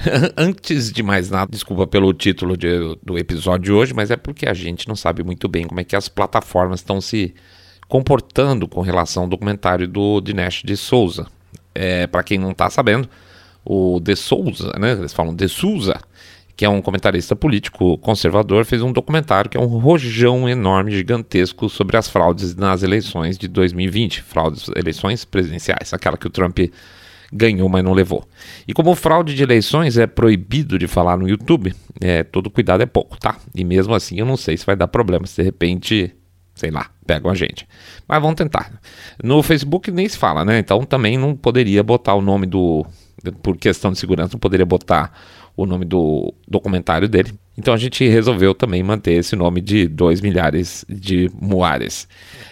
Antes de mais nada, desculpa pelo título de, do episódio de hoje, mas é porque a gente não sabe muito bem como é que as plataformas estão se comportando com relação ao documentário do Dinesh de Souza. É, Para quem não está sabendo, o De Souza, né? Eles falam De Souza, que é um comentarista político conservador, fez um documentário que é um rojão enorme, gigantesco sobre as fraudes nas eleições de 2020, fraudes, eleições presidenciais, aquela que o Trump ganhou, mas não levou. E como fraude de eleições é proibido de falar no YouTube, é, todo cuidado é pouco, tá? E mesmo assim eu não sei se vai dar problema, se de repente, sei lá, pegam a gente. Mas vamos tentar. No Facebook nem se fala, né? Então também não poderia botar o nome do. Por questão de segurança, não poderia botar o nome do documentário dele. Então a gente resolveu também manter esse nome de 2 milhares de muares.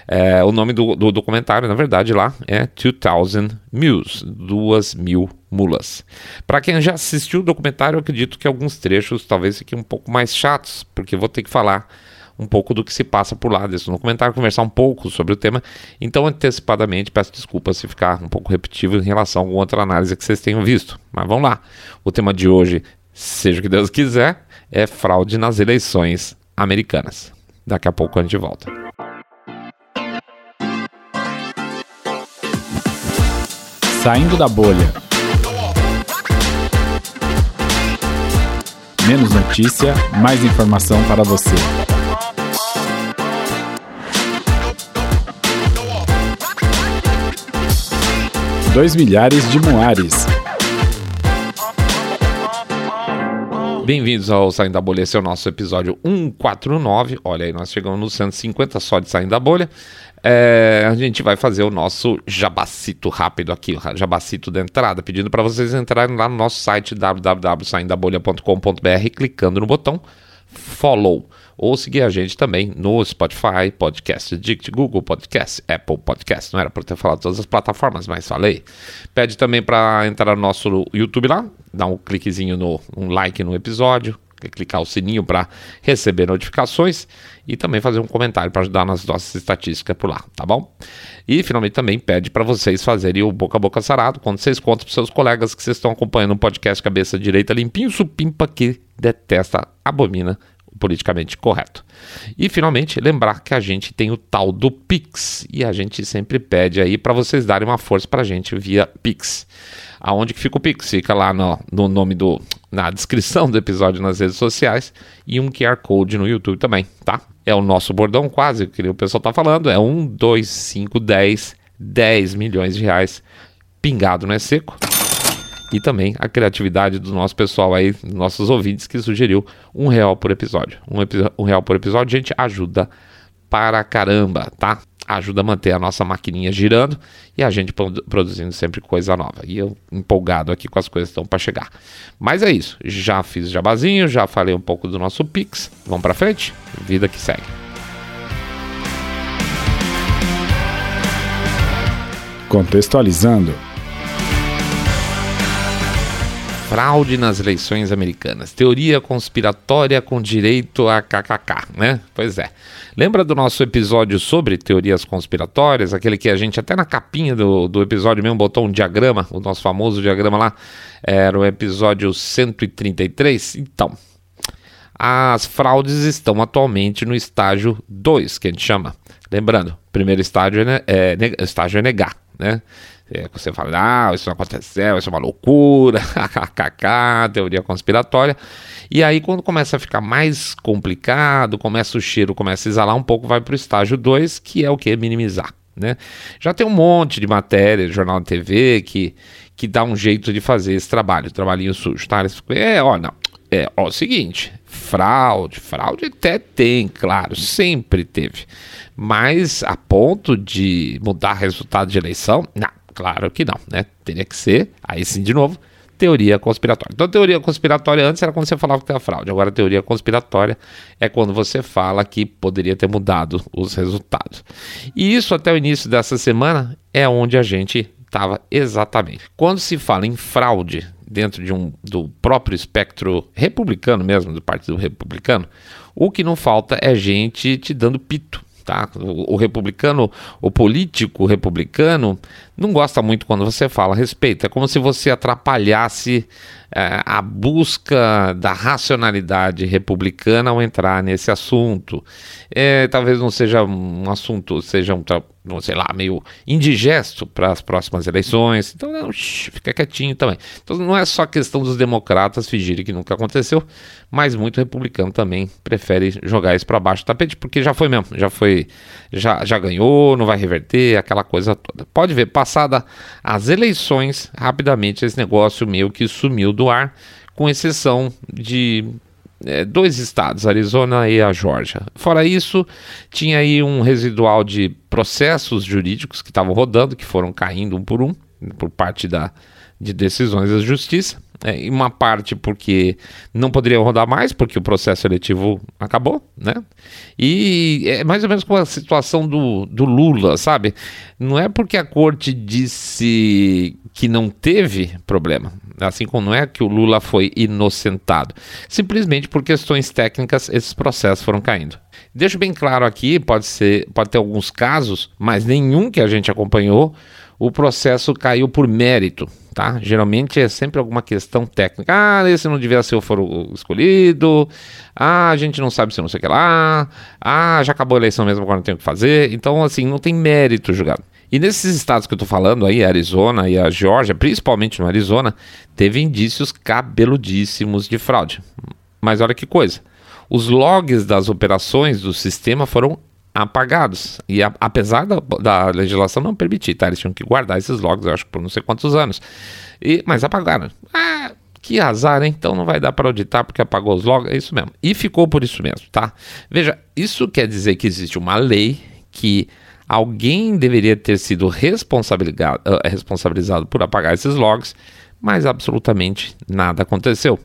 É, o nome do, do, documentário, na verdade, lá é 2000 Mules, duas mil mulas. Para quem já assistiu o documentário, eu acredito que alguns trechos talvez fiquem um pouco mais chatos, porque vou ter que falar um pouco do que se passa por lá desse documentário, conversar um pouco sobre o tema. Então, antecipadamente, peço desculpas se ficar um pouco repetitivo em relação a alguma outra análise que vocês tenham visto. Mas vamos lá. O tema de hoje, seja o que Deus quiser, é fraude nas eleições americanas. Daqui a pouco a gente volta. Saindo da bolha. Menos notícia, mais informação para você. Dois milhares de moares. Bem-vindos ao Saindo da Bolha, esse é o nosso episódio 149. Olha aí, nós chegamos no 150 só de Saindo da Bolha. É, a gente vai fazer o nosso jabacito rápido aqui, o jabacito da entrada, pedindo para vocês entrarem lá no nosso site www.saindabolha.com.br, clicando no botão follow ou seguir a gente também no Spotify, Podcast Dict, Google Podcast, Apple Podcast. Não era para ter falado todas as plataformas, mas falei. Pede também para entrar no nosso YouTube lá, dar um cliquezinho no um like no episódio, clicar o sininho para receber notificações e também fazer um comentário para ajudar nas nossas estatísticas por lá, tá bom? E finalmente também pede para vocês fazerem o boca a boca sarado quando vocês contam para seus colegas que vocês estão acompanhando o podcast Cabeça Direita Limpinho Supimpa que detesta, abomina politicamente correto. E finalmente, lembrar que a gente tem o tal do Pix e a gente sempre pede aí para vocês darem uma força para a gente via Pix. Aonde que fica o Pix? Fica lá no, no nome do na descrição do episódio nas redes sociais e um QR Code no YouTube também, tá? É o nosso bordão quase, que o pessoal tá falando, é 1, 2, 5, 10, 10 milhões de reais pingado, não é seco? E também a criatividade do nosso pessoal aí, nossos ouvintes, que sugeriu um real por episódio. Um, um real por episódio, gente, ajuda para caramba, tá? Ajuda a manter a nossa maquininha girando e a gente produzindo sempre coisa nova. E eu empolgado aqui com as coisas que estão para chegar. Mas é isso, já fiz jabazinho, já falei um pouco do nosso Pix. Vamos para frente? Vida que segue. Contextualizando fraude nas eleições americanas. Teoria conspiratória com direito a kkk, né? Pois é. Lembra do nosso episódio sobre teorias conspiratórias? Aquele que a gente até na capinha do, do episódio mesmo botou um diagrama, o nosso famoso diagrama lá. Era o episódio 133. Então, as fraudes estão atualmente no estágio 2, que a gente chama. Lembrando, primeiro estágio é, é, estágio é negar, né? É, você fala, ah, isso não aconteceu, isso é uma loucura, kkk, teoria conspiratória. E aí, quando começa a ficar mais complicado, começa o cheiro, começa a exalar um pouco, vai para o estágio 2, que é o que? Minimizar. Né? Já tem um monte de matéria, jornal de TV, que, que dá um jeito de fazer esse trabalho, trabalhinho sujo, tá? É, ó, não. É, ó, o seguinte, fraude, fraude até tem, claro, sempre teve. Mas a ponto de mudar resultado de eleição, não Claro que não, né? Teria que ser, aí sim, de novo, teoria conspiratória. Então, teoria conspiratória antes era quando você falava que era fraude. Agora, teoria conspiratória é quando você fala que poderia ter mudado os resultados. E isso, até o início dessa semana, é onde a gente estava exatamente. Quando se fala em fraude dentro de um, do próprio espectro republicano mesmo, do Partido Republicano, o que não falta é gente te dando pito Tá? O, o, republicano, o político republicano, não gosta muito quando você fala a respeito. É como se você atrapalhasse é, a busca da racionalidade republicana ao entrar nesse assunto. É, talvez não seja um assunto, seja um, sei lá, meio indigesto para as próximas eleições. Então, não, shh, fica quietinho também. Então, não é só questão dos democratas fingirem que nunca aconteceu, mas muito republicano também prefere jogar isso para baixo do tapete, porque já foi mesmo, já foi, já, já ganhou, não vai reverter, aquela coisa toda. Pode ver, passada as eleições, rapidamente esse negócio meio que sumiu do ar, com exceção de é, dois estados, Arizona e a Georgia. Fora isso, tinha aí um residual de processos jurídicos que estavam rodando, que foram caindo um por um, por parte da, de decisões da justiça. É, em uma parte porque não poderiam rodar mais, porque o processo eletivo acabou, né? E é mais ou menos como a situação do, do Lula, sabe? Não é porque a corte disse que não teve problema, assim como não é que o Lula foi inocentado, simplesmente por questões técnicas esses processos foram caindo. Deixo bem claro aqui, pode ser, pode ter alguns casos, mas nenhum que a gente acompanhou, o processo caiu por mérito tá? Geralmente é sempre alguma questão técnica. Ah, esse não devia ser o foro escolhido. Ah, a gente não sabe se não sei o que lá. Ah, já acabou a eleição mesmo, agora não tem o que fazer. Então, assim, não tem mérito julgado. E nesses estados que eu tô falando aí, Arizona e a Geórgia, principalmente no Arizona, teve indícios cabeludíssimos de fraude. Mas olha que coisa. Os logs das operações do sistema foram apagados. E a, apesar da, da, legislação não permitir, tá? Eles tinham que guardar esses logs, eu acho por não sei quantos anos. E, mas apagaram. Ah, que azar, hein? Então não vai dar para auditar porque apagou os logs. É isso mesmo. E ficou por isso mesmo, tá? Veja, isso quer dizer que existe uma lei que alguém deveria ter sido responsabilizado, uh, responsabilizado por apagar esses logs mas absolutamente nada aconteceu.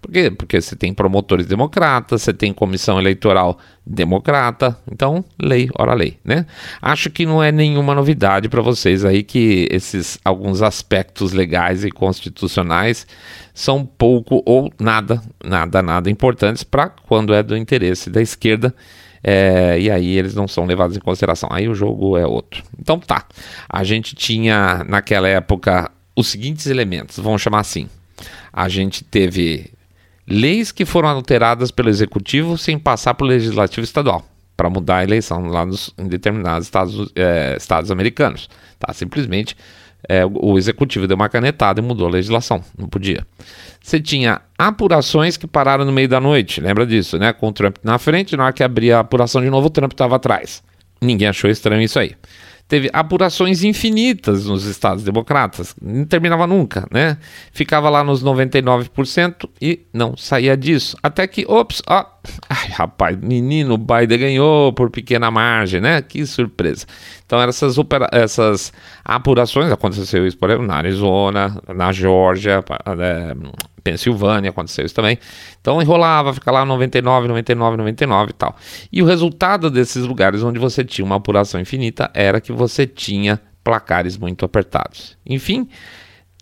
Por quê? Porque você tem promotores democratas, você tem comissão eleitoral democrata, então lei, ora lei, né? Acho que não é nenhuma novidade para vocês aí que esses alguns aspectos legais e constitucionais são pouco ou nada, nada, nada importantes para quando é do interesse da esquerda. É, e aí eles não são levados em consideração. Aí o jogo é outro. Então tá. A gente tinha naquela época os seguintes elementos, vamos chamar assim. A gente teve leis que foram alteradas pelo executivo sem passar pelo legislativo estadual para mudar a eleição lá nos, em determinados estados, é, estados americanos. Tá? Simplesmente é, o executivo deu uma canetada e mudou a legislação, não podia. Você tinha apurações que pararam no meio da noite, lembra disso, né? Com o Trump na frente, na hora que abria a apuração de novo, o Trump estava atrás. Ninguém achou estranho isso aí teve apurações infinitas nos estados democratas, não terminava nunca, né? Ficava lá nos 99% e não saía disso. Até que, ops, ó, ai rapaz, menino Biden ganhou por pequena margem, né? Que surpresa. Então, essas, opera essas apurações, aconteceu isso, por exemplo, na Arizona, na Geórgia, Pensilvânia, aconteceu isso também. Então enrolava, ficava lá 99, 99, 99 e tal. E o resultado desses lugares onde você tinha uma apuração infinita era que você tinha placares muito apertados. Enfim,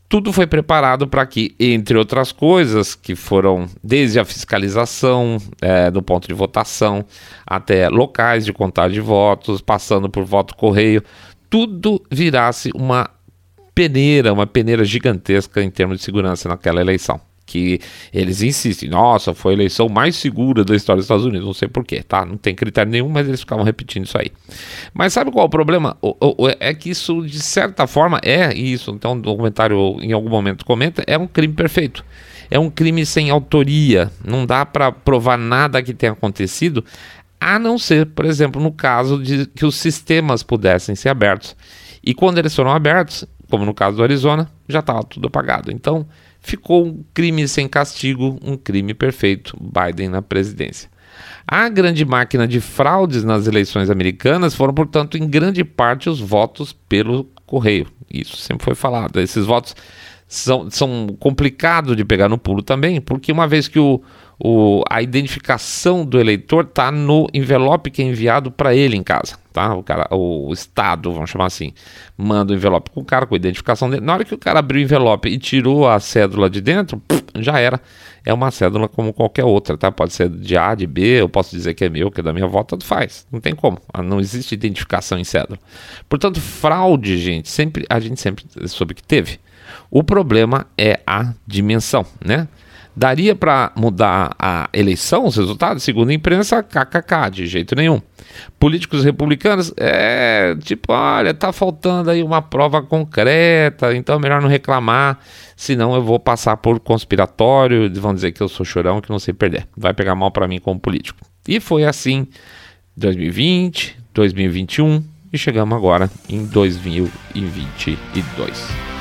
tudo foi preparado para que, entre outras coisas, que foram desde a fiscalização é, do ponto de votação até locais de contagem de votos, passando por voto correio, tudo virasse uma peneira, uma peneira gigantesca em termos de segurança naquela eleição que eles insistem, nossa, foi a eleição mais segura da história dos Estados Unidos, não sei porquê, tá? Não tem critério nenhum, mas eles ficavam repetindo isso aí. Mas sabe qual é o problema? O, o, é que isso, de certa forma, é isso, então o documentário em algum momento comenta, é um crime perfeito. É um crime sem autoria, não dá para provar nada que tenha acontecido, a não ser, por exemplo, no caso de que os sistemas pudessem ser abertos. E quando eles foram abertos, como no caso do Arizona, já estava tudo apagado. Então, ficou um crime sem castigo, um crime perfeito, Biden na presidência. A grande máquina de fraudes nas eleições americanas foram, portanto, em grande parte os votos pelo correio. Isso sempre foi falado. Esses votos são, são complicados de pegar no pulo também, porque uma vez que o, o, a identificação do eleitor está no envelope que é enviado para ele em casa. Tá? O, cara, o Estado, vamos chamar assim, manda o envelope com o cara, com a identificação dele. Na hora que o cara abriu o envelope e tirou a cédula de dentro, já era. É uma cédula como qualquer outra, tá? Pode ser de A, de B, eu posso dizer que é meu, que é da minha avó, tanto faz. Não tem como. Ah, não existe identificação em cédula. Portanto, fraude, gente, sempre a gente sempre soube que teve. O problema é a dimensão, né? Daria para mudar a eleição, os resultados? Segundo a imprensa, kkk, de jeito nenhum. Políticos republicanos, é tipo, olha, tá faltando aí uma prova concreta, então é melhor não reclamar, senão eu vou passar por conspiratório, vão dizer que eu sou chorão, que não sei perder. Vai pegar mal para mim como político. E foi assim 2020, 2021 e chegamos agora em 2022.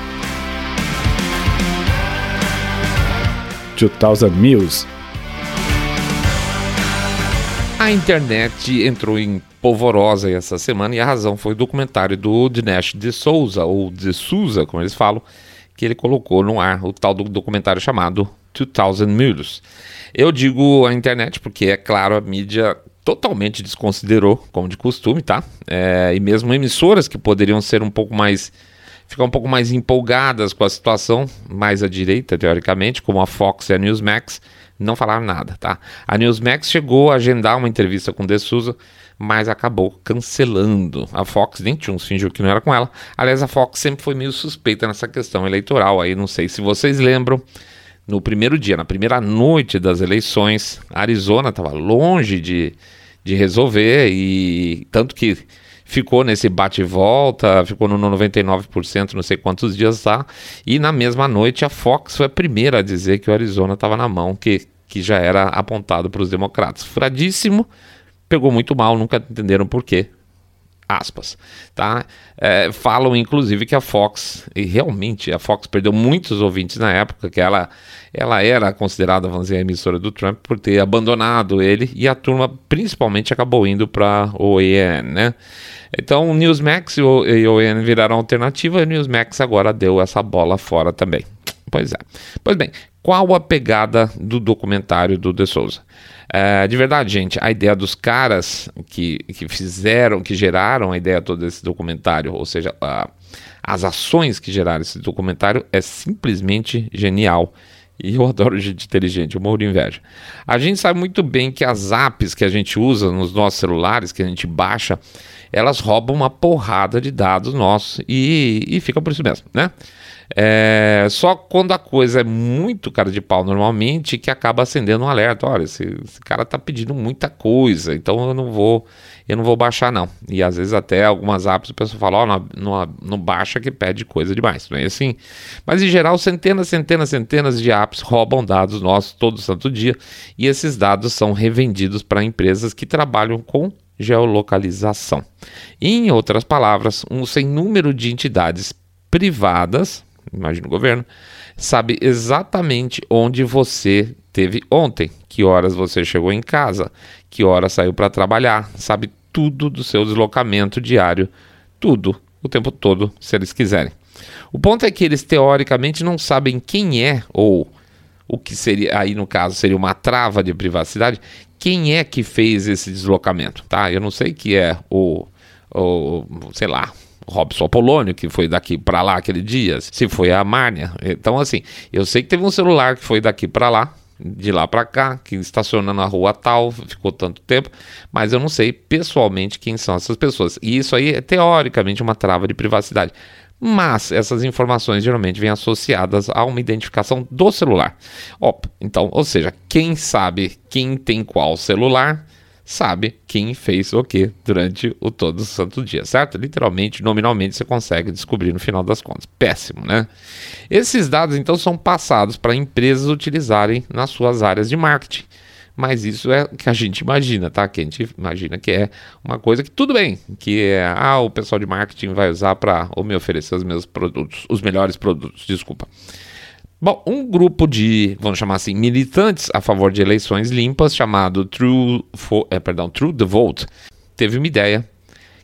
2000 News. A internet entrou em polvorosa essa semana e a razão foi o documentário do Dinesh de Souza, ou de Souza, como eles falam, que ele colocou no ar, o tal do documentário chamado 2000 Mules. Eu digo a internet porque, é claro, a mídia totalmente desconsiderou, como de costume, tá? É, e mesmo emissoras que poderiam ser um pouco mais ficar um pouco mais empolgadas com a situação, mais à direita, teoricamente, como a Fox e a Newsmax, não falaram nada, tá? A Newsmax chegou a agendar uma entrevista com De Souza, mas acabou cancelando. A Fox nem tinha uns fingiu que não era com ela. Aliás, a Fox sempre foi meio suspeita nessa questão eleitoral. Aí não sei se vocês lembram. No primeiro dia, na primeira noite das eleições, a Arizona estava longe de, de resolver e tanto que ficou nesse bate volta, ficou no 99%, não sei quantos dias tá. E na mesma noite a Fox foi a primeira a dizer que o Arizona estava na mão, que, que já era apontado para os democratas. Furadíssimo, pegou muito mal, nunca entenderam por quê aspas, tá? É, falam inclusive que a Fox, e realmente a Fox perdeu muitos ouvintes na época, que ela, ela era considerada, vamos dizer, a emissora do Trump por ter abandonado ele e a turma principalmente acabou indo para o EN, né? Então o Newsmax e o, e o EN viraram alternativa e o Newsmax agora deu essa bola fora também. Pois é. Pois bem, qual a pegada do documentário do De Souza? É, de verdade, gente, a ideia dos caras que, que fizeram, que geraram a ideia toda desse documentário, ou seja, a, as ações que geraram esse documentário é simplesmente genial. E eu adoro gente inteligente, eu morro de inveja. A gente sabe muito bem que as apps que a gente usa nos nossos celulares, que a gente baixa, elas roubam uma porrada de dados nossos e, e fica por isso mesmo, né? É, só quando a coisa é muito cara de pau normalmente que acaba acendendo um alerta. Olha, esse, esse cara tá pedindo muita coisa, então eu não vou eu não vou baixar não. E às vezes até algumas apps o pessoal fala, ó, oh, não, não, não, baixa que pede coisa demais, não é assim? Mas em geral, centenas, centenas, centenas de apps roubam dados nossos todo santo dia e esses dados são revendidos para empresas que trabalham com geolocalização. Em outras palavras, um sem número de entidades privadas imagina o governo, sabe exatamente onde você teve ontem, que horas você chegou em casa, que hora saiu para trabalhar, sabe tudo do seu deslocamento diário, tudo, o tempo todo, se eles quiserem. O ponto é que eles teoricamente não sabem quem é ou o que seria aí no caso seria uma trava de privacidade, quem é que fez esse deslocamento, tá? Eu não sei que é o, o sei lá, Robson Apolônio, que foi daqui para lá aquele dia, se foi a Márnia. Então, assim, eu sei que teve um celular que foi daqui para lá, de lá para cá, que estaciona na rua tal, ficou tanto tempo, mas eu não sei pessoalmente quem são essas pessoas. E isso aí é teoricamente uma trava de privacidade. Mas essas informações geralmente vêm associadas a uma identificação do celular. Ó, então, ou seja, quem sabe quem tem qual celular sabe quem fez o que durante o todo o santo dia, certo? Literalmente, nominalmente, você consegue descobrir no final das contas. Péssimo, né? Esses dados, então, são passados para empresas utilizarem nas suas áreas de marketing. Mas isso é que a gente imagina, tá? Que a gente imagina que é uma coisa que tudo bem, que é, ah, o pessoal de marketing vai usar para me oferecer os meus produtos, os melhores produtos, desculpa. Bom, um grupo de, vamos chamar assim, militantes a favor de eleições limpas, chamado True, for, é, perdão, True the Vote, teve uma ideia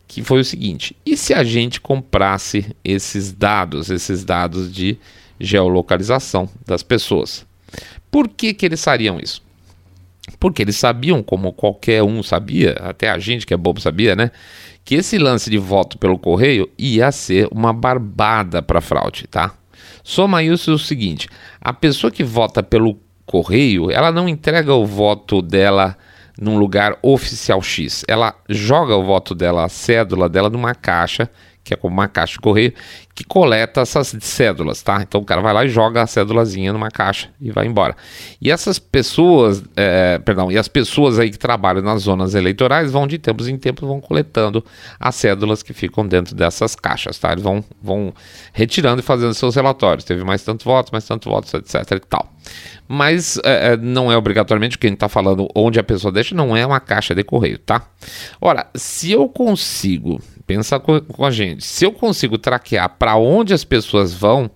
que foi o seguinte: e se a gente comprasse esses dados, esses dados de geolocalização das pessoas? Por que, que eles fariam isso? Porque eles sabiam, como qualquer um sabia, até a gente que é bobo sabia, né? Que esse lance de voto pelo correio ia ser uma barbada para fraude, tá? Soma isso o seguinte: a pessoa que vota pelo correio, ela não entrega o voto dela num lugar oficial X. Ela joga o voto dela, a cédula dela, numa caixa que é como uma caixa de correio, que coleta essas cédulas, tá? Então o cara vai lá e joga a cédulazinha numa caixa e vai embora. E essas pessoas, é, perdão, e as pessoas aí que trabalham nas zonas eleitorais vão de tempos em tempos vão coletando as cédulas que ficam dentro dessas caixas, tá? Eles vão, vão retirando e fazendo seus relatórios. Teve mais tantos votos, mais tantos votos, etc e tal. Mas é, é não é obrigatoriamente quem está falando onde a pessoa deixa, não é uma caixa de correio, tá? Ora, se eu consigo pensa com, a gente. Se eu consigo traquear para onde as pessoas vão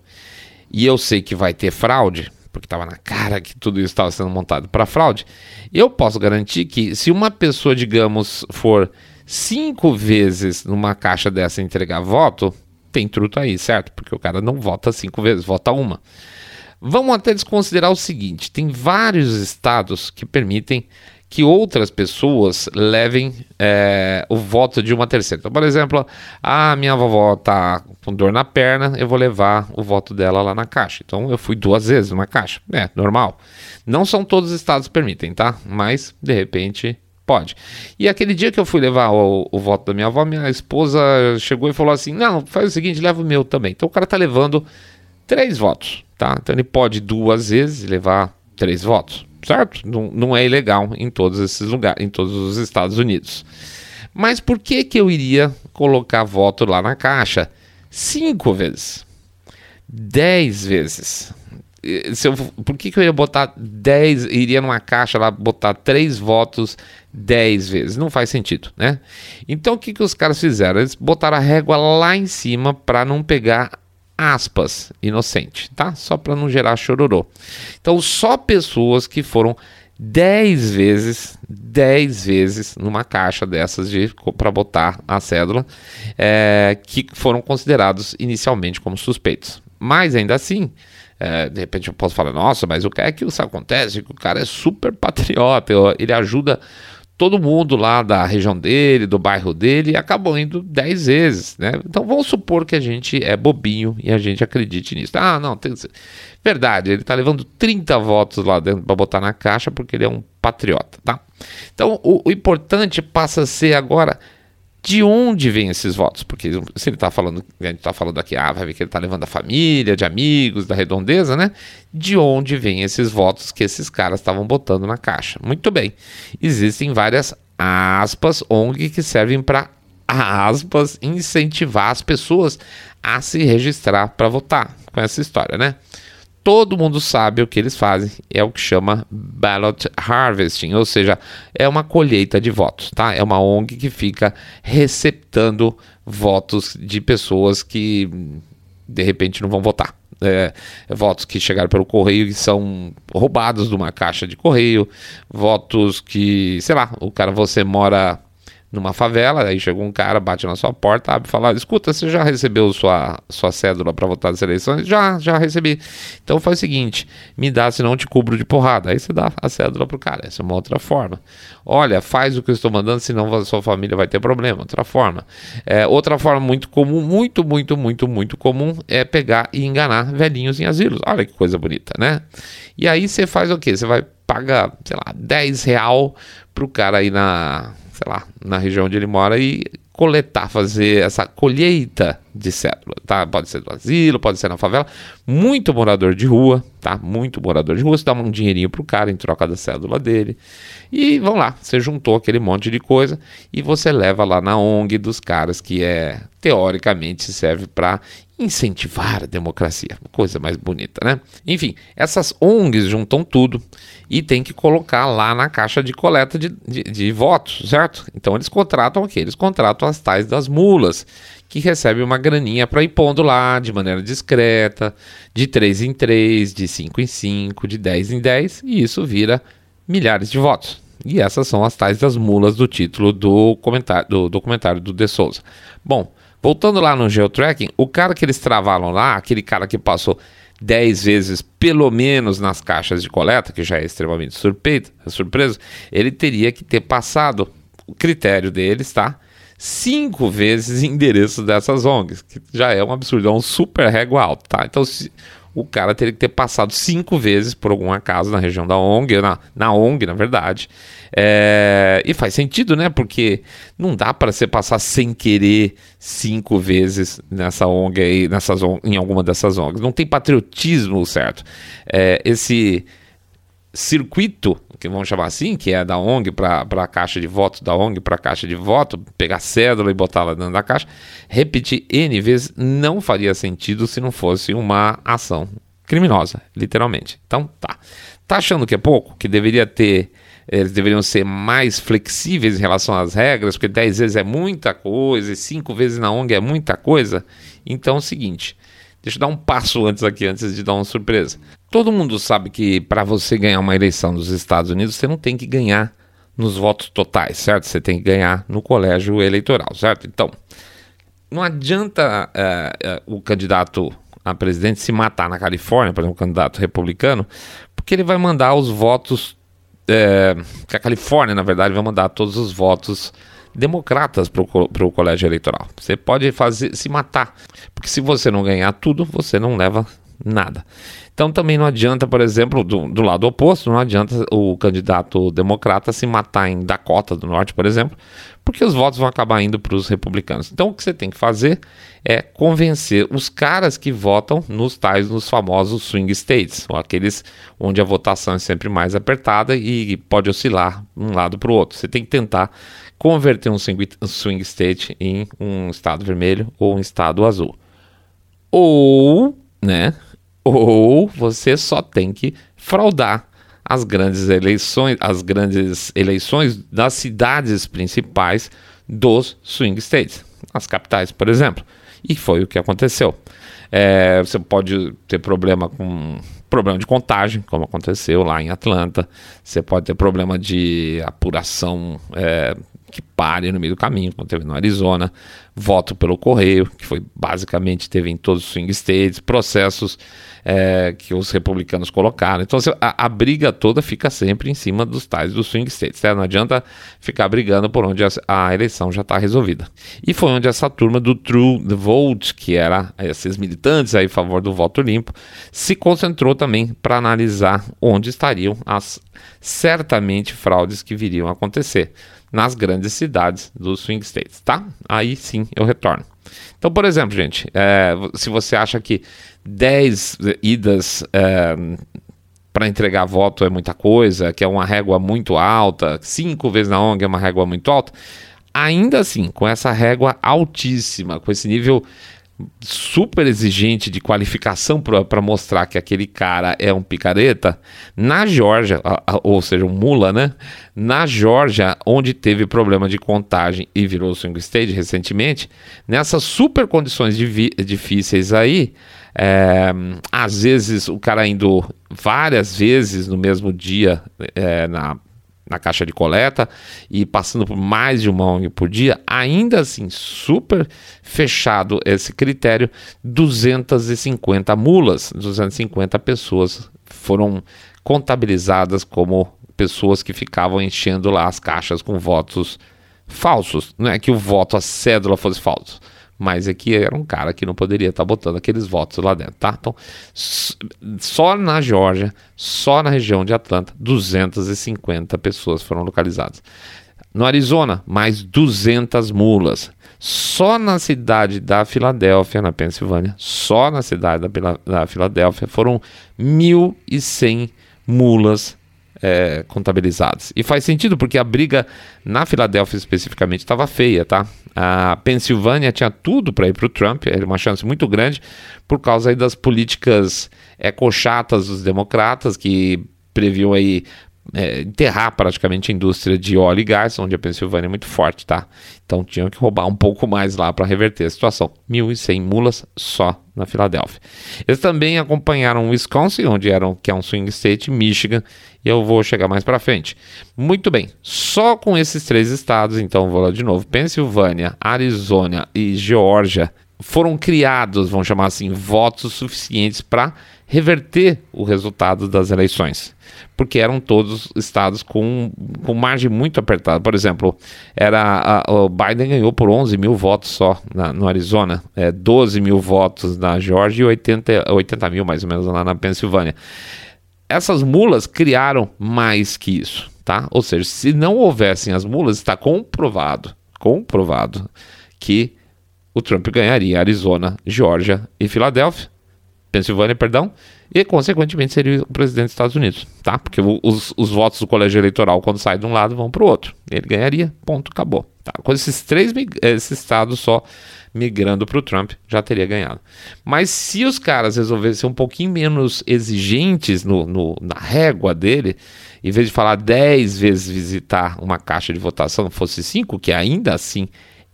e eu sei que vai ter fraude, porque estava na cara que tudo isso estava sendo montado para fraude, eu posso garantir que se uma pessoa, digamos, for cinco vezes numa caixa dessa entregar voto, tem truto aí, certo? Porque o cara não vota cinco vezes, vota uma. Vamos até desconsiderar o seguinte: tem vários estados que permitem que outras pessoas levem é, o voto de uma terceira. Então, por exemplo, a minha vovó está com dor na perna, eu vou levar o voto dela lá na caixa. Então, eu fui duas vezes numa caixa. É, normal. Não são todos os estados que permitem, tá? Mas, de repente, pode. E aquele dia que eu fui levar o, o, voto da minha avó, minha esposa chegou e falou assim: Não, faz o seguinte, leva o meu também. Então, o cara está levando três votos, tá? Então, ele pode duas vezes levar três votos certo? Não, não é ilegal em todos esses lugares, em todos os Estados Unidos. Mas por que que eu iria colocar voto lá na caixa cinco vezes, dez vezes? Se eu, por que, que eu ia botar dez, iria numa caixa lá botar três votos dez vezes? Não faz sentido, né? Então o que, que os caras fizeram? Eles botaram a régua lá em cima para não pegar aspas, inocente, tá? Só para não gerar chororô. Então, só pessoas que foram 10 vezes, 10 vezes numa caixa dessas de para botar a cédula, é, que foram considerados inicialmente como suspeitos. Mas ainda assim, é, de repente eu posso falar, nossa, mas o que é que isso acontece? O cara é super patriota, ele ajuda todo mundo lá da região dele, do bairro dele, acabou indo 10 vezes, né? Então vamos supor que a gente é bobinho e a gente acredite nisso. Ah, não, tem... verdade, ele está levando 30 votos lá dentro para botar na caixa porque ele é um patriota, tá? Então o, o importante passa a ser agora de onde vêm esses votos? Porque se ele está falando, a gente está falando aqui, ah, vai ver que ele está levando a família, de amigos, da redondeza, né? De onde vêm esses votos que esses caras estavam botando na caixa? Muito bem. Existem várias aspas ONG que servem para aspas incentivar as pessoas a se registrar para votar com essa história, né? Todo mundo sabe o que eles fazem, é o que chama ballot harvesting, ou seja, é uma colheita de votos, tá? É uma ONG que fica receptando votos de pessoas que de repente não vão votar. É, votos que chegaram pelo correio e são roubados de uma caixa de correio, votos que, sei lá, o cara você mora numa favela, aí chegou um cara, bate na sua porta, abre e fala: escuta, você já recebeu sua, sua cédula para votar nas eleições? Já, já recebi. Então faz o seguinte: me dá, senão eu te cubro de porrada. Aí você dá a cédula pro cara. Essa é uma outra forma. Olha, faz o que eu estou mandando, senão a sua família vai ter problema. Outra forma. É, outra forma muito comum, muito, muito, muito, muito comum é pegar e enganar velhinhos em asilos. Olha que coisa bonita, né? E aí você faz o quê? Você vai pagar, sei lá, 10 real pro cara aí na sei lá, na região onde ele mora e coletar, fazer essa colheita de cédula, tá? Pode ser do asilo, pode ser na favela. Muito morador de rua, tá? Muito morador de rua, você dá um dinheirinho pro cara em troca da cédula dele. E vamos lá, você juntou aquele monte de coisa e você leva lá na ONG dos caras que é teoricamente serve para incentivar a democracia. Coisa mais bonita, né? Enfim, essas ONGs juntam tudo e tem que colocar lá na caixa de coleta de, de, de votos, certo? Então eles contratam o quê? Eles contratam as tais das mulas, que recebem uma graninha para ir pondo lá de maneira discreta, de 3 em 3, de 5 em 5, de 10 em 10, e isso vira milhares de votos. E essas são as tais das mulas do título do, comentário, do documentário do De Souza. Bom, voltando lá no geotracking, o cara que eles travaram lá, aquele cara que passou 10 vezes pelo menos nas caixas de coleta, que já é extremamente surpreso, surpreso ele teria que ter passado o critério deles, tá? Cinco vezes endereço dessas ONGs, que já é um absurdo, é um super régua alto, tá? Então, se o cara teria que ter passado cinco vezes por algum acaso na região da ONG, na, na ONG, na verdade. É, e faz sentido, né? Porque não dá para você passar sem querer cinco vezes nessa ONG aí, nessas, em alguma dessas ONGs. Não tem patriotismo certo. É, esse circuito, que vamos chamar assim, que é da ONG para a caixa de voto, da ONG para a caixa de voto, pegar cédula e botar lá dentro da caixa, repetir N vezes não faria sentido se não fosse uma ação criminosa, literalmente. Então, tá. Tá achando que é pouco? Que deveria ter. Eles deveriam ser mais flexíveis em relação às regras, porque 10 vezes é muita coisa e 5 vezes na ONG é muita coisa? Então é o seguinte: deixa eu dar um passo antes aqui, antes de dar uma surpresa. Todo mundo sabe que para você ganhar uma eleição nos Estados Unidos, você não tem que ganhar nos votos totais, certo? Você tem que ganhar no colégio eleitoral, certo? Então, não adianta uh, uh, o candidato a presidente se matar na Califórnia, por exemplo, um candidato republicano, porque ele vai mandar os votos. É, que a Califórnia, na verdade, vai mandar todos os votos democratas para o colégio eleitoral. Você pode fazer se matar, porque se você não ganhar tudo, você não leva nada. Então também não adianta, por exemplo, do, do, lado oposto, não adianta o candidato democrata se matar em Dakota do Norte, por exemplo, porque os votos vão acabar indo para os republicanos. Então o que você tem que fazer é convencer os caras que votam nos tais, nos famosos swing states, ou aqueles onde a votação é sempre mais apertada e pode oscilar um lado para o outro. Você tem que tentar converter um swing, state em um estado vermelho ou um estado azul. Ou, né, ou você só tem que fraudar as grandes eleições, as grandes eleições das cidades principais dos swing states, as capitais, por exemplo. E foi o que aconteceu. É, você pode ter problema com problema de contagem, como aconteceu lá em Atlanta. Você pode ter problema de apuração é, que pare no meio do caminho, como teve no Arizona, voto pelo correio, que foi basicamente teve em todos os swing states, processos é, que os republicanos colocaram. Então a, a, briga toda fica sempre em cima dos tais dos swing states. Né? Não adianta ficar brigando por onde a, a eleição já está resolvida. E foi onde essa turma do True the Vote, que era esses militantes aí a favor do voto limpo, se concentrou também para analisar onde estariam as certamente fraudes que viriam a acontecer nas grandes cidades dos swing states, tá? Aí sim eu retorno. Então, por exemplo, gente, é, se você acha que 10 idas é, para entregar voto é muita coisa, que é uma régua muito alta, cinco vezes na ONG é uma régua muito alta, ainda assim, com essa régua altíssima, com esse nível super exigente de qualificação para mostrar que aquele cara é um picareta, na Georgia, ou seja, um mula, né? Na Georgia, onde teve problema de contagem e virou swing state recentemente, nessas super condições difíceis aí, é, às vezes o cara indo várias vezes no mesmo dia é, na na caixa de coleta e passando por mais de uma ONG por dia, ainda assim, super fechado esse critério, 250 mulas, 250 pessoas foram contabilizadas como pessoas que ficavam enchendo lá as caixas com votos falsos. Não é que o voto, a cédula fosse falso mas aqui é era um cara que não poderia estar tá botando aqueles votos lá dentro, tá? Então, só na Geórgia, só na região de Atlanta, 250 pessoas foram localizadas. No Arizona, mais 200 mulas. Só na cidade da Filadélfia, na Pensilvânia, só na cidade da, da Filadélfia foram 1.100 mulas é, contabilizadas. E faz sentido porque a briga na Filadélfia especificamente estava feia, tá? A Pensilvânia tinha tudo para ir para o Trump, era uma chance muito grande por causa das políticas ecochatas dos democratas que previam aí é, enterrar praticamente a indústria de óleo e gás, onde a Pensilvânia é muito forte, tá? Então tinham que roubar um pouco mais lá para reverter a situação. 1.100 mulas só na Filadélfia. Eles também acompanharam Wisconsin, onde eram que é um swing state, Michigan, e eu vou chegar mais para frente. Muito bem, só com esses três estados, então vou lá de novo, Pensilvânia, Arizona e Geórgia, foram criados, vamos chamar assim, votos suficientes para reverter o resultado das eleições, porque eram todos estados com, com margem muito apertada. Por exemplo, era a, o Biden ganhou por 11 mil votos só na, no Arizona, é, 12 mil votos na Georgia e 80, 80 mil mais ou menos lá na Pensilvânia. Essas mulas criaram mais que isso, tá? Ou seja, se não houvessem as mulas, está comprovado, comprovado que o Trump ganharia Arizona, Georgia e Filadélfia Pensilvânia, perdão, e consequentemente seria o presidente dos Estados Unidos, tá? Porque os, os votos do colégio eleitoral, quando saem de um lado, vão para o outro. Ele ganharia, ponto, acabou. Tá? Com esses três estados só migrando para o Trump, já teria ganhado. Mas se os caras resolvessem ser um pouquinho menos exigentes no, no, na régua dele, em vez de falar 10 vezes visitar uma caixa de votação, fosse 5, que ainda assim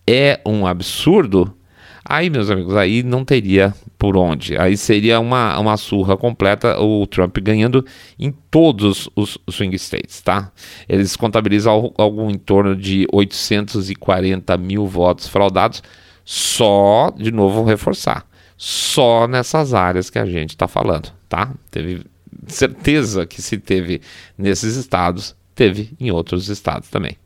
é um absurdo, Aí, meus amigos, aí não teria por onde. Aí seria uma, uma surra completa, o Trump ganhando em todos os swing states, tá? Eles contabilizam algo em torno de 840 mil votos fraudados, só, de novo, reforçar, só nessas áreas que a gente está falando, tá? Teve certeza que se teve nesses estados, teve em outros estados também.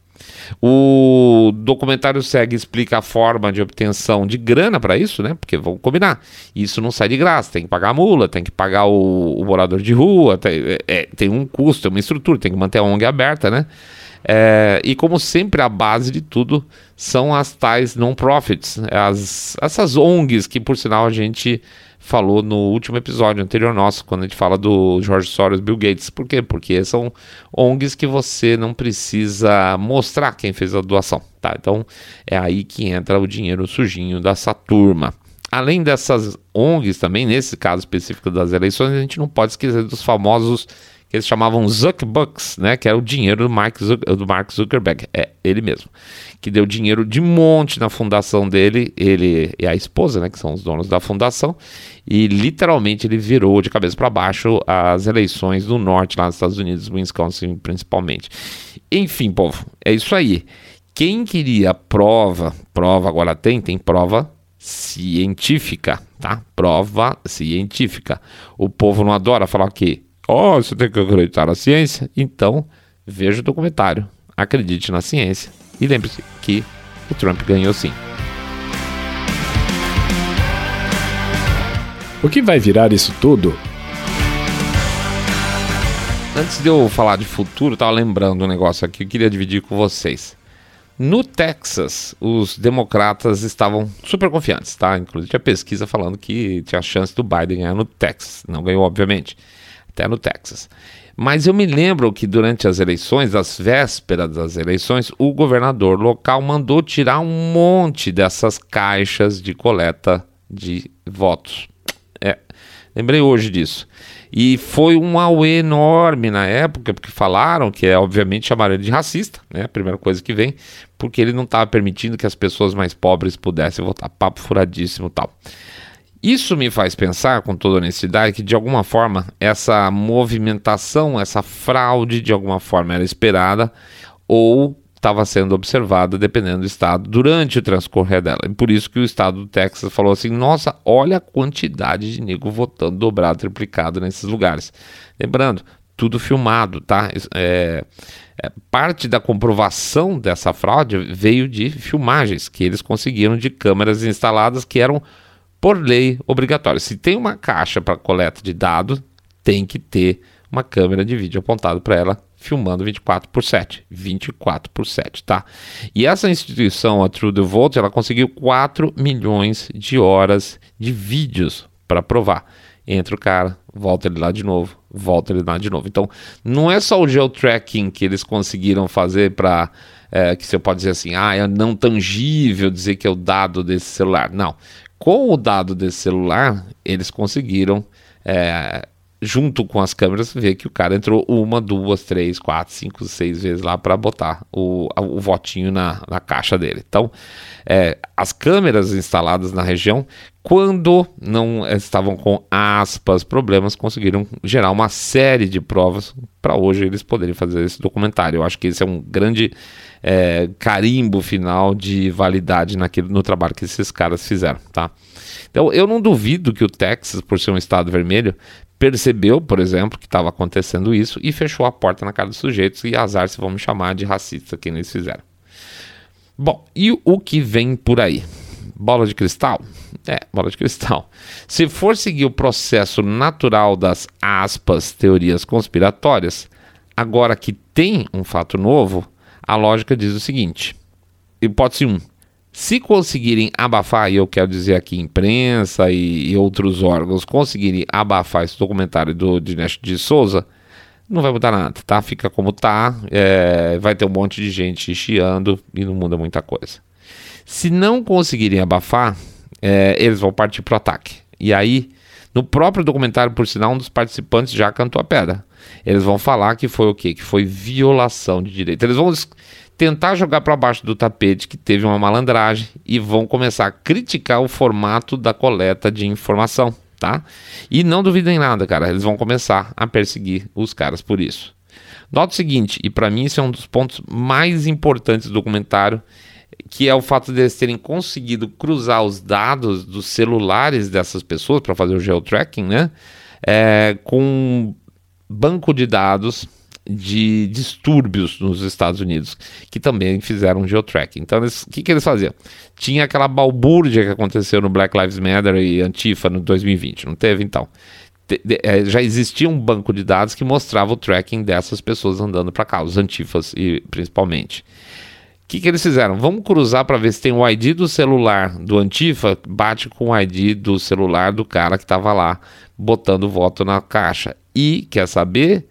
O documentário segue explica a forma de obtenção de grana para isso, né? Porque vamos combinar, isso não sai de graça, tem que pagar a mula, tem que pagar o, o morador de rua, tem, é, é tem um custo, tem uma estrutura, tem que manter a ONG aberta, né? É, e como sempre, a base de tudo são as tais non-profits, as, essas ONGs que, por sinal, a gente falou no último episódio anterior nosso, quando a gente fala do George Soros Bill Gates. Por quê? Porque são ONGs que você não precisa mostrar quem fez a doação, tá? Então é aí que entra o dinheiro sujinho dessa turma. Além dessas ONGs também, nesse caso específico das eleições, a gente não pode esquecer dos famosos que eles chamavam Zuckbucks, né? Que era o dinheiro do Mark, do Mark Zuckerberg, é ele mesmo, que deu dinheiro de monte na fundação dele, ele e a esposa, né? Que são os donos da fundação, e literalmente ele virou de cabeça para baixo as eleições do norte lá nos Estados Unidos, Wisconsin principalmente. Enfim, povo, é isso aí. Quem queria prova, prova agora tem, tem prova científica, tá? Prova científica. O povo não adora falar que Oh, você tem que acreditar na ciência? Então, veja o documentário, acredite na ciência e lembre-se que o Trump ganhou sim. O que vai virar isso tudo? Antes de eu falar de futuro, estava lembrando um negócio aqui que eu queria dividir com vocês. No Texas, os democratas estavam super confiantes, tá? Inclusive tinha pesquisa falando que tinha chance do Biden ganhar no Texas. Não ganhou, obviamente até no Texas. Mas eu me lembro que durante as eleições, as vésperas das eleições, o governador local mandou tirar um monte dessas caixas de coleta de votos. É, lembrei hoje disso. E foi um auê enorme na época, porque falaram que é, obviamente, chamaram ele de racista, né? A primeira coisa que vem, porque ele não estava permitindo que as pessoas mais pobres pudessem votar. Papo furadíssimo tal. Isso me faz pensar, com toda honestidade, que de alguma forma essa movimentação, essa fraude, de alguma forma era esperada ou estava sendo observada, dependendo do estado, durante o transcorrer dela. E por isso que o estado do Texas falou assim: nossa, olha a quantidade de nego votando dobrado, triplicado nesses lugares. Lembrando, tudo filmado, tá? É, é, parte da comprovação dessa fraude veio de filmagens que eles conseguiram de câmeras instaladas que eram por lei, obrigatório. Se tem uma caixa para coleta de dados, tem que ter uma câmera de vídeo apontado para ela, filmando 24 por 7. 24 por 7, tá? E essa instituição, a True the Vote, ela conseguiu 4 milhões de horas de vídeos para provar. Entra o cara, volta ele lá de novo, volta ele lá de novo. Então, não é só o geotracking que eles conseguiram fazer para é, que você pode dizer assim, ah, é não tangível dizer que é o dado desse celular. Não. Com o dado desse celular, eles conseguiram, é, junto com as câmeras, ver que o cara entrou uma, duas, três, quatro, cinco, seis vezes lá para botar o, o votinho na, na caixa dele. Então, é, as câmeras instaladas na região, quando não estavam com aspas, problemas, conseguiram gerar uma série de provas para hoje eles poderem fazer esse documentário. Eu acho que esse é um grande é, carimbo final de validade naquilo, no trabalho que esses caras fizeram, tá? Então eu não duvido que o Texas, por ser um estado vermelho, percebeu, por exemplo, que estava acontecendo isso e fechou a porta na cara dos sujeitos e azar se vão me chamar de racista quem eles fizeram. Bom, e o que vem por aí? Bola de cristal? É, bola de cristal. Se for seguir o processo natural das aspas teorias conspiratórias, agora que tem um fato novo, a lógica diz o seguinte: hipótese 1. Se conseguirem abafar, e eu quero dizer aqui imprensa e, e outros órgãos conseguirem abafar esse documentário do Dinesh de Souza, não vai mudar nada, tá? Fica como tá, é, vai ter um monte de gente chiando e não muda muita coisa. Se não conseguirem abafar, é, eles vão partir para o ataque. E aí, no próprio documentário, por sinal, um dos participantes já cantou a pedra. Eles vão falar que foi o quê? Que foi violação de direito. Eles vão tentar jogar para baixo do tapete que teve uma malandragem e vão começar a criticar o formato da coleta de informação, tá? E não duvidem nada, cara, eles vão começar a perseguir os caras por isso. Nota o seguinte, e para mim isso é um dos pontos mais importantes do documentário, que é o fato de eles terem conseguido cruzar os dados dos celulares dessas pessoas para fazer o geotracking, né? É, com banco de dados de distúrbios nos Estados Unidos, que também fizeram geotracking. Então, o que, que eles faziam? Tinha aquela balbúrdia que aconteceu no Black Lives Matter e Antifa no 2020, não teve então? É, já existia um banco de dados que mostrava o tracking dessas pessoas andando para cá, os antifas e principalmente. O que, que eles fizeram? Vamos cruzar para ver se tem o ID do celular do Antifa bate com o ID do celular do cara que estava lá botando voto na caixa. E quer saber?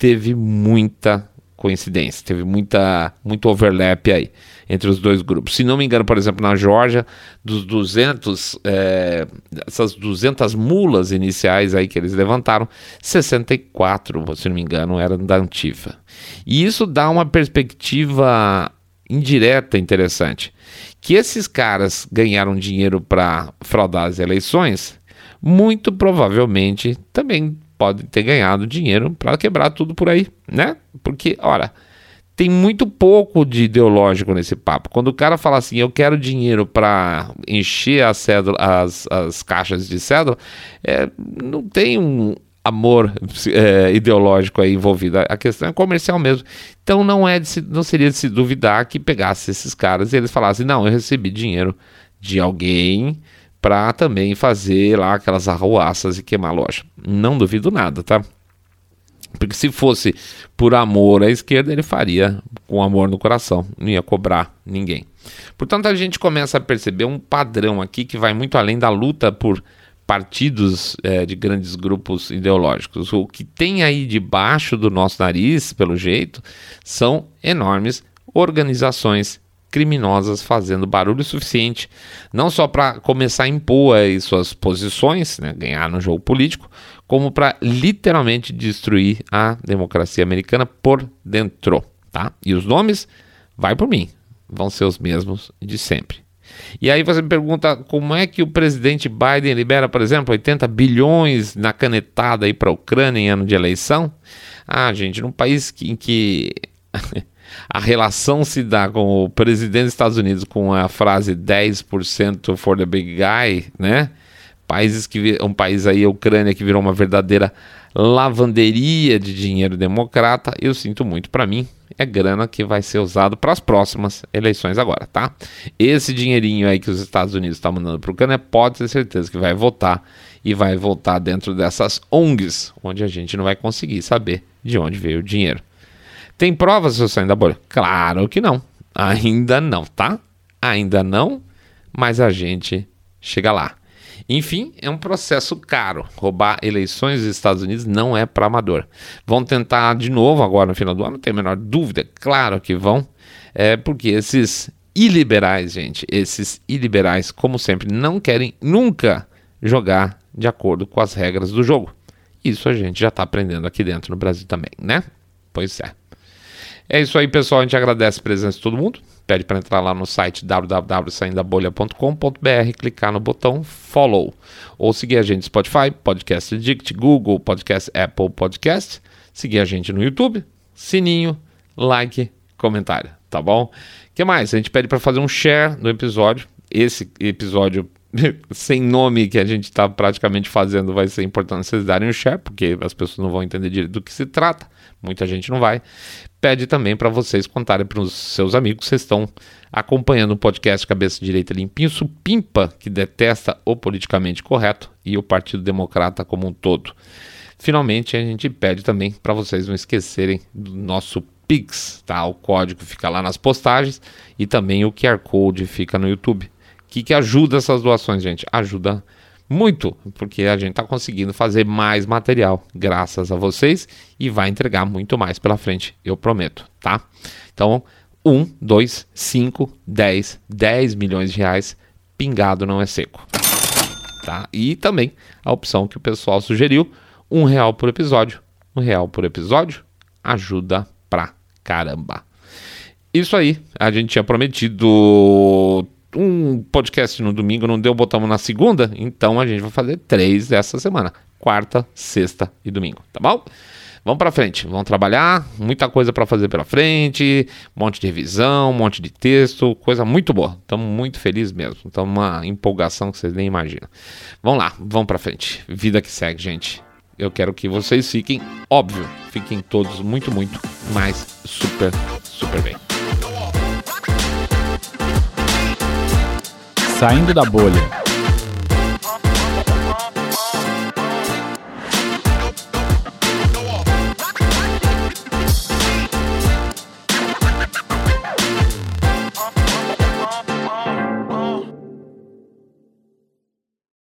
Teve muita coincidência, teve muita, muito overlap aí entre os dois grupos. Se não me engano, por exemplo, na Geórgia, dos 200, é, essas 200 mulas iniciais aí que eles levantaram, 64, se não me engano, eram da Antifa. E isso dá uma perspectiva indireta interessante, que esses caras ganharam dinheiro para fraudar as eleições, muito provavelmente também pode ter ganhado dinheiro para quebrar tudo por aí, né? Porque, ora, tem muito pouco de ideológico nesse papo. Quando o cara fala assim, eu quero dinheiro para encher cédula, as, as caixas de cédula, é, não tem um amor é, ideológico aí envolvido. A questão é comercial mesmo. Então não é se, não seria de se duvidar que pegasse esses caras e eles falassem, não, eu recebi dinheiro de alguém para também fazer lá aquelas arruaças e queimar a loja. Não duvido nada, tá? Porque se fosse por amor à esquerda, ele faria com amor no coração, não ia cobrar ninguém. Portanto, a gente começa a perceber um padrão aqui que vai muito além da luta por partidos é, de grandes grupos ideológicos. O que tem aí debaixo do nosso nariz, pelo jeito, são enormes organizações criminosas fazendo barulho suficiente, não só para começar a impor aí suas posições, né, ganhar no jogo político, como para literalmente destruir a democracia americana por dentro, tá? E os nomes, vai por mim, vão ser os mesmos de sempre. E aí você me pergunta como é que o presidente Biden libera, por exemplo, 80 bilhões na canetada aí para a Ucrânia em ano de eleição? Ah, gente, num país que, em que a relação se dá com o presidente dos Estados Unidos com a frase 10% for the big guy, né? Países que um país aí, a Ucrânia, que virou uma verdadeira lavanderia de dinheiro democrata, eu sinto muito para mim, é grana que vai ser usado para as próximas eleições agora, tá? Esse dinheirinho aí que os Estados Unidos estão tá mandando para Ucrânia, pode ter certeza que vai votar e vai voltar dentro dessas ONGs, onde a gente não vai conseguir saber de onde veio o dinheiro. Tem provas eu saindo da bolha? Claro que não. Ainda não, tá? Ainda não, mas a gente chega lá. Enfim, é um processo caro. Roubar eleições dos Estados Unidos não é para amador. Vão tentar de novo agora no final do ano, não tem a menor dúvida, claro que vão. É porque esses iliberais, gente, esses iliberais, como sempre, não querem nunca jogar de acordo com as regras do jogo. Isso a gente já está aprendendo aqui dentro no Brasil também, né? Pois é. É isso aí, pessoal. A gente agradece a presença de todo mundo. Pede para entrar lá no site www.saindabolha.com.br, clicar no botão follow. Ou seguir a gente no Spotify, Podcast Addict, Google Podcast, Apple Podcast. Seguir a gente no YouTube, sininho, like, comentário, tá bom? O que mais? A gente pede para fazer um share no episódio. Esse episódio sem nome que a gente está praticamente fazendo, vai ser importante vocês darem o um share, porque as pessoas não vão entender direito do que se trata. Muita gente não vai. Pede também para vocês contarem para os seus amigos que estão acompanhando o podcast Cabeça Direita Limpinho, supimpa que detesta o politicamente correto e o Partido Democrata como um todo. Finalmente, a gente pede também para vocês não esquecerem do nosso Pix, tá? O código fica lá nas postagens e também o QR Code fica no YouTube. O que, que ajuda essas doações, gente? Ajuda muito, porque a gente está conseguindo fazer mais material graças a vocês e vai entregar muito mais pela frente, eu prometo, tá? Então, 1, 2, 5, 10, 10 milhões de reais pingado não é seco. Tá? E também a opção que o pessoal sugeriu, um real por episódio. Um real por episódio ajuda pra caramba. Isso aí, a gente tinha prometido um podcast no domingo, não deu, botamos na segunda, então a gente vai fazer três essa semana: quarta, sexta e domingo, tá bom? Vamos para frente, vamos trabalhar, muita coisa para fazer pela frente, um monte de revisão, um monte de texto, coisa muito boa. Estamos muito felizes mesmo. Estamos uma empolgação que vocês nem imaginam. Vamos lá, vamos para frente. Vida que segue, gente. Eu quero que vocês fiquem, óbvio, fiquem todos muito, muito mais super, super bem. Saindo da bolha.